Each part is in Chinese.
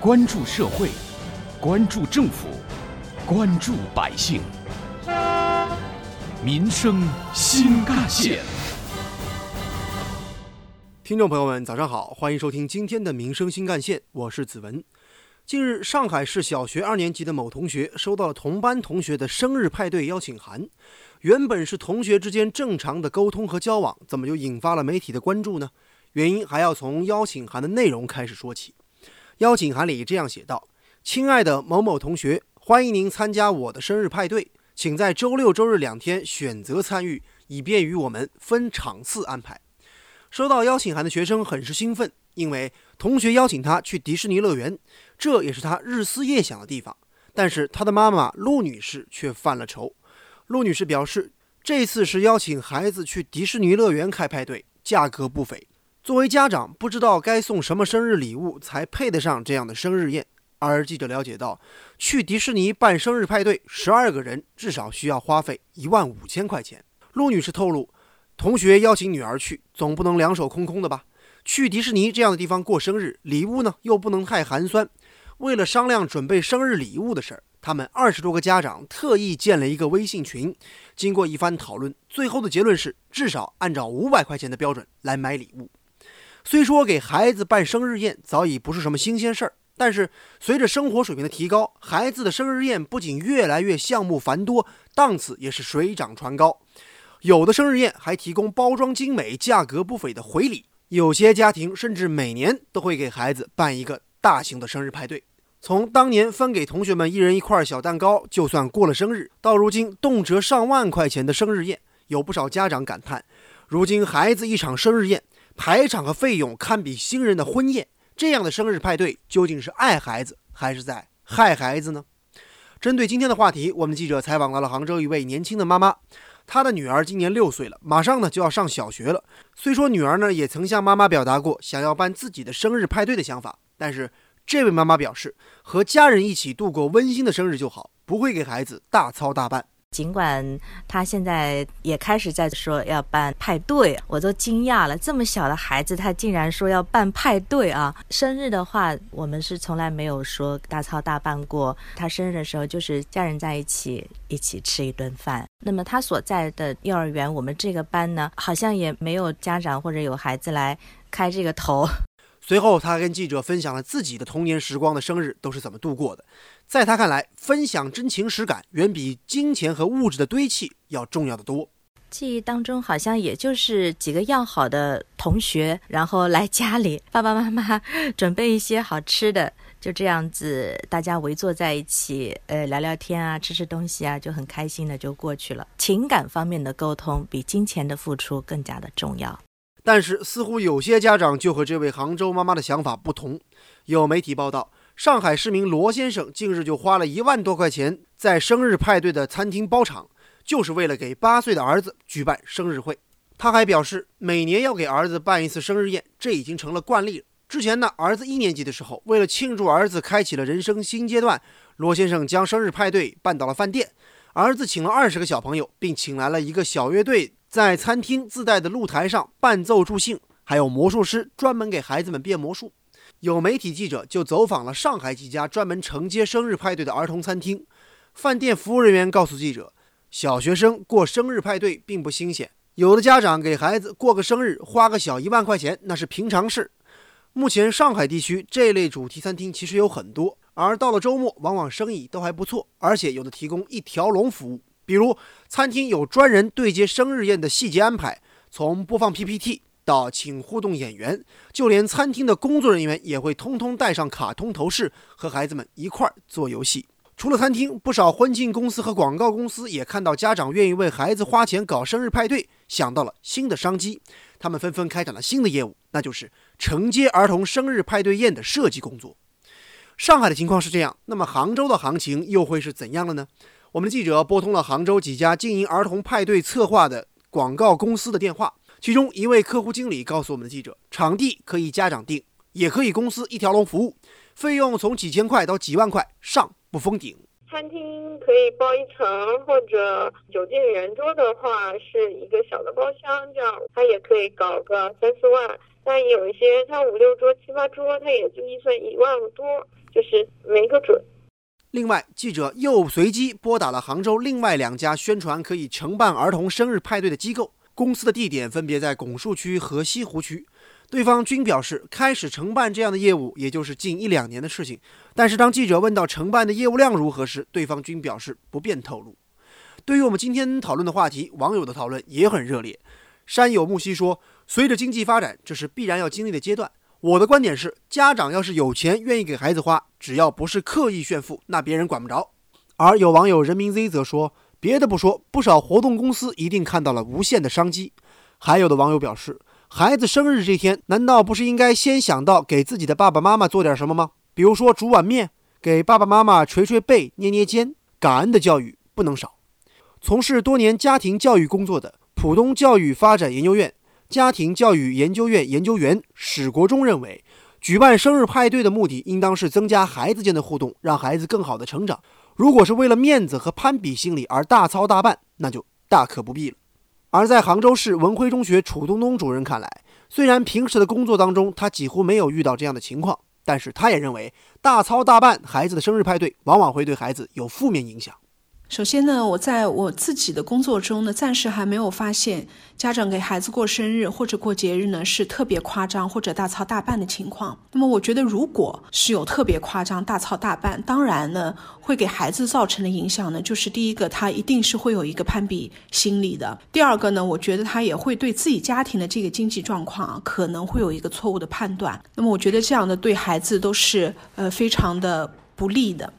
关注社会，关注政府，关注百姓，民生新干线。听众朋友们，早上好，欢迎收听今天的《民生新干线》，我是子文。近日，上海市小学二年级的某同学收到了同班同学的生日派对邀请函。原本是同学之间正常的沟通和交往，怎么就引发了媒体的关注呢？原因还要从邀请函的内容开始说起。邀请函里这样写道：“亲爱的某某同学，欢迎您参加我的生日派对，请在周六、周日两天选择参与，以便于我们分场次安排。”收到邀请函的学生很是兴奋，因为同学邀请他去迪士尼乐园，这也是他日思夜想的地方。但是他的妈妈陆女士却犯了愁。陆女士表示，这次是邀请孩子去迪士尼乐园开派对，价格不菲。作为家长，不知道该送什么生日礼物才配得上这样的生日宴。而记者了解到，去迪士尼办生日派对，十二个人至少需要花费一万五千块钱。陆女士透露。同学邀请女儿去，总不能两手空空的吧？去迪士尼这样的地方过生日，礼物呢又不能太寒酸。为了商量准备生日礼物的事儿，他们二十多个家长特意建了一个微信群。经过一番讨论，最后的结论是至少按照五百块钱的标准来买礼物。虽说给孩子办生日宴早已不是什么新鲜事儿，但是随着生活水平的提高，孩子的生日宴不仅越来越项目繁多，档次也是水涨船高。有的生日宴还提供包装精美、价格不菲的回礼，有些家庭甚至每年都会给孩子办一个大型的生日派对。从当年分给同学们一人一块小蛋糕就算过了生日，到如今动辄上万块钱的生日宴，有不少家长感叹：如今孩子一场生日宴排场和费用堪比新人的婚宴，这样的生日派对究竟是爱孩子还是在害孩子呢？针对今天的话题，我们记者采访到了杭州一位年轻的妈妈。她的女儿今年六岁了，马上呢就要上小学了。虽说女儿呢也曾向妈妈表达过想要办自己的生日派对的想法，但是这位妈妈表示，和家人一起度过温馨的生日就好，不会给孩子大操大办。尽管他现在也开始在说要办派对，我都惊讶了。这么小的孩子，他竟然说要办派对啊！生日的话，我们是从来没有说大操大办过。他生日的时候，就是家人在一起一起吃一顿饭。那么他所在的幼儿园，我们这个班呢，好像也没有家长或者有孩子来开这个头。随后，他跟记者分享了自己的童年时光的生日都是怎么度过的。在他看来，分享真情实感远比金钱和物质的堆砌要重要的多。记忆当中，好像也就是几个要好的同学，然后来家里，爸爸妈妈准备一些好吃的，就这样子，大家围坐在一起，呃，聊聊天啊，吃吃东西啊，就很开心的就过去了。情感方面的沟通比金钱的付出更加的重要。但是，似乎有些家长就和这位杭州妈妈的想法不同。有媒体报道，上海市民罗先生近日就花了一万多块钱在生日派对的餐厅包场，就是为了给八岁的儿子举办生日会。他还表示，每年要给儿子办一次生日宴，这已经成了惯例了。之前呢，儿子一年级的时候，为了庆祝儿子开启了人生新阶段，罗先生将生日派对办到了饭店，儿子请了二十个小朋友，并请来了一个小乐队。在餐厅自带的露台上伴奏助兴，还有魔术师专门给孩子们变魔术。有媒体记者就走访了上海几家专门承接生日派对的儿童餐厅，饭店服务人员告诉记者，小学生过生日派对并不新鲜，有的家长给孩子过个生日花个小一万块钱那是平常事。目前上海地区这类主题餐厅其实有很多，而到了周末往往生意都还不错，而且有的提供一条龙服务。比如，餐厅有专人对接生日宴的细节安排，从播放 PPT 到请互动演员，就连餐厅的工作人员也会通通带上卡通头饰，和孩子们一块儿做游戏。除了餐厅，不少婚庆公司和广告公司也看到家长愿意为孩子花钱搞生日派对，想到了新的商机，他们纷纷开展了新的业务，那就是承接儿童生日派对宴的设计工作。上海的情况是这样，那么杭州的行情又会是怎样的呢？我们的记者拨通了杭州几家经营儿童派对策划的广告公司的电话，其中一位客户经理告诉我们的记者，场地可以家长定，也可以公司一条龙服务，费用从几千块到几万块上不封顶。餐厅可以包一层，或者酒店圆桌的话是一个小的包厢，这样他也可以搞个三四万。但有一些他五六桌、七八桌，他也就预算一万多。就是没个准。另外，记者又随机拨打了杭州另外两家宣传可以承办儿童生日派对的机构，公司的地点分别在拱墅区和西湖区。对方均表示开始承办这样的业务，也就是近一两年的事情。但是当记者问到承办的业务量如何时，对方均表示不便透露。对于我们今天讨论的话题，网友的讨论也很热烈。山有木兮说：“随着经济发展，这是必然要经历的阶段。”我的观点是，家长要是有钱，愿意给孩子花，只要不是刻意炫富，那别人管不着。而有网友人民 Z 则说：“别的不说，不少活动公司一定看到了无限的商机。”还有的网友表示：“孩子生日这天，难道不是应该先想到给自己的爸爸妈妈做点什么吗？比如说煮碗面，给爸爸妈妈捶捶背、捏捏肩，感恩的教育不能少。”从事多年家庭教育工作的浦东教育发展研究院。家庭教育研究院研究员史国忠认为，举办生日派对的目的应当是增加孩子间的互动，让孩子更好的成长。如果是为了面子和攀比心理而大操大办，那就大可不必了。而在杭州市文辉中学楚东东主任看来，虽然平时的工作当中他几乎没有遇到这样的情况，但是他也认为大操大办孩子的生日派对，往往会对孩子有负面影响。首先呢，我在我自己的工作中呢，暂时还没有发现家长给孩子过生日或者过节日呢是特别夸张或者大操大办的情况。那么，我觉得如果是有特别夸张、大操大办，当然呢会给孩子造成的影响呢，就是第一个，他一定是会有一个攀比心理的；第二个呢，我觉得他也会对自己家庭的这个经济状况可能会有一个错误的判断。那么，我觉得这样的对孩子都是呃非常的不利的。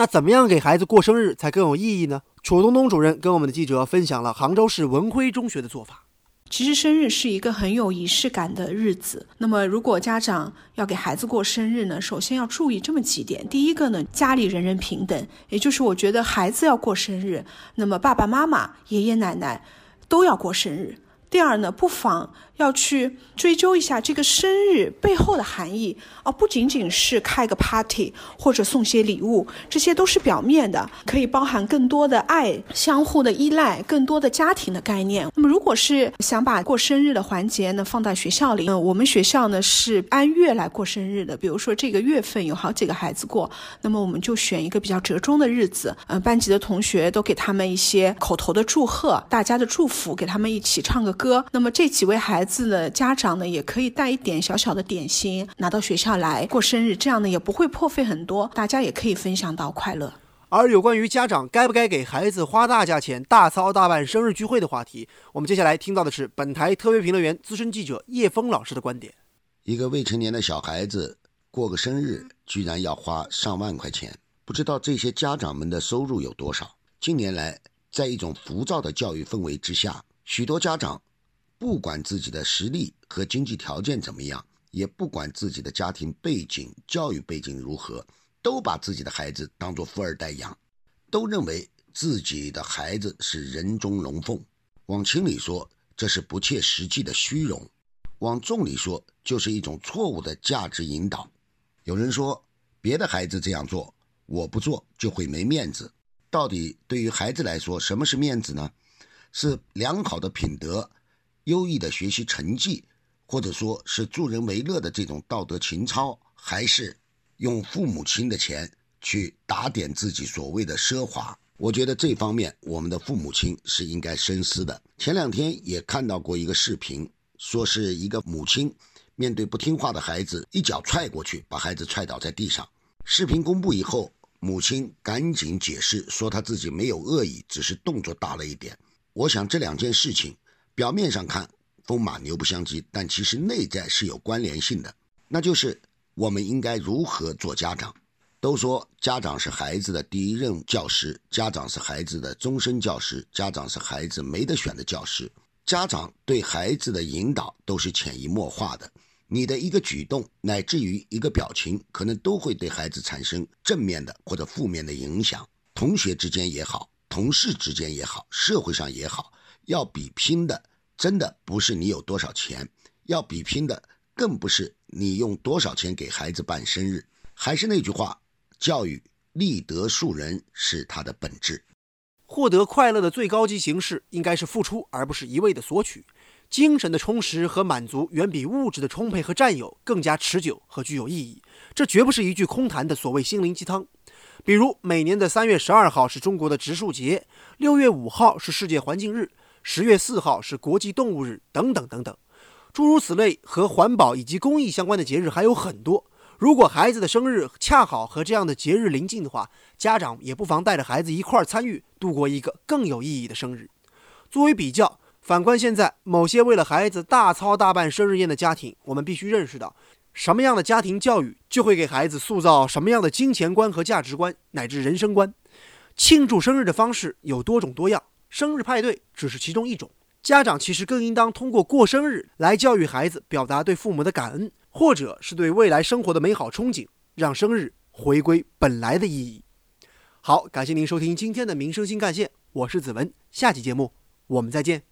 那怎么样给孩子过生日才更有意义呢？楚东东主任跟我们的记者分享了杭州市文辉中学的做法。其实生日是一个很有仪式感的日子。那么如果家长要给孩子过生日呢，首先要注意这么几点。第一个呢，家里人人平等，也就是我觉得孩子要过生日，那么爸爸妈妈、爷爷奶奶都要过生日。第二呢，不妨。要去追究一下这个生日背后的含义而不仅仅是开个 party 或者送些礼物，这些都是表面的，可以包含更多的爱、相互的依赖、更多的家庭的概念。那么，如果是想把过生日的环节呢放在学校里，嗯，我们学校呢是按月来过生日的，比如说这个月份有好几个孩子过，那么我们就选一个比较折中的日子，嗯，班级的同学都给他们一些口头的祝贺，大家的祝福，给他们一起唱个歌。那么这几位孩子。子的家长呢，也可以带一点小小的点心拿到学校来过生日，这样呢也不会破费很多，大家也可以分享到快乐。而有关于家长该不该给孩子花大价钱大操大办生日聚会的话题，我们接下来听到的是本台特别评论员、资深记者叶峰老师的观点。一个未成年的小孩子过个生日，居然要花上万块钱，不知道这些家长们的收入有多少。近年来，在一种浮躁的教育氛围之下，许多家长。不管自己的实力和经济条件怎么样，也不管自己的家庭背景、教育背景如何，都把自己的孩子当作富二代养，都认为自己的孩子是人中龙凤。往轻里说，这是不切实际的虚荣；往重里说，就是一种错误的价值引导。有人说，别的孩子这样做，我不做就会没面子。到底对于孩子来说，什么是面子呢？是良好的品德。优异的学习成绩，或者说是助人为乐的这种道德情操，还是用父母亲的钱去打点自己所谓的奢华？我觉得这方面我们的父母亲是应该深思的。前两天也看到过一个视频，说是一个母亲面对不听话的孩子，一脚踹过去，把孩子踹倒在地上。视频公布以后，母亲赶紧解释说，她自己没有恶意，只是动作大了一点。我想这两件事情。表面上看风马牛不相及，但其实内在是有关联性的。那就是我们应该如何做家长？都说家长是孩子的第一任教师，家长是孩子的终身教师，家长是孩子没得选的教师。家长对孩子的引导都是潜移默化的，你的一个举动乃至于一个表情，可能都会对孩子产生正面的或者负面的影响。同学之间也好，同事之间也好，社会上也好，要比拼的。真的不是你有多少钱要比拼的，更不是你用多少钱给孩子办生日。还是那句话，教育立德树人是它的本质。获得快乐的最高级形式应该是付出，而不是一味的索取。精神的充实和满足远比物质的充沛和占有更加持久和具有意义。这绝不是一句空谈的所谓心灵鸡汤。比如，每年的三月十二号是中国的植树节，六月五号是世界环境日，十月四号是国际动物日，等等等等，诸如此类和环保以及公益相关的节日还有很多。如果孩子的生日恰好和这样的节日临近的话，家长也不妨带着孩子一块儿参与，度过一个更有意义的生日。作为比较，反观现在某些为了孩子大操大办生日宴的家庭，我们必须认识到。什么样的家庭教育就会给孩子塑造什么样的金钱观和价值观，乃至人生观。庆祝生日的方式有多种多样，生日派对只是其中一种。家长其实更应当通过过生日来教育孩子，表达对父母的感恩，或者是对未来生活的美好憧憬，让生日回归本来的意义。好，感谢您收听今天的民生新干线，我是子文，下期节目我们再见。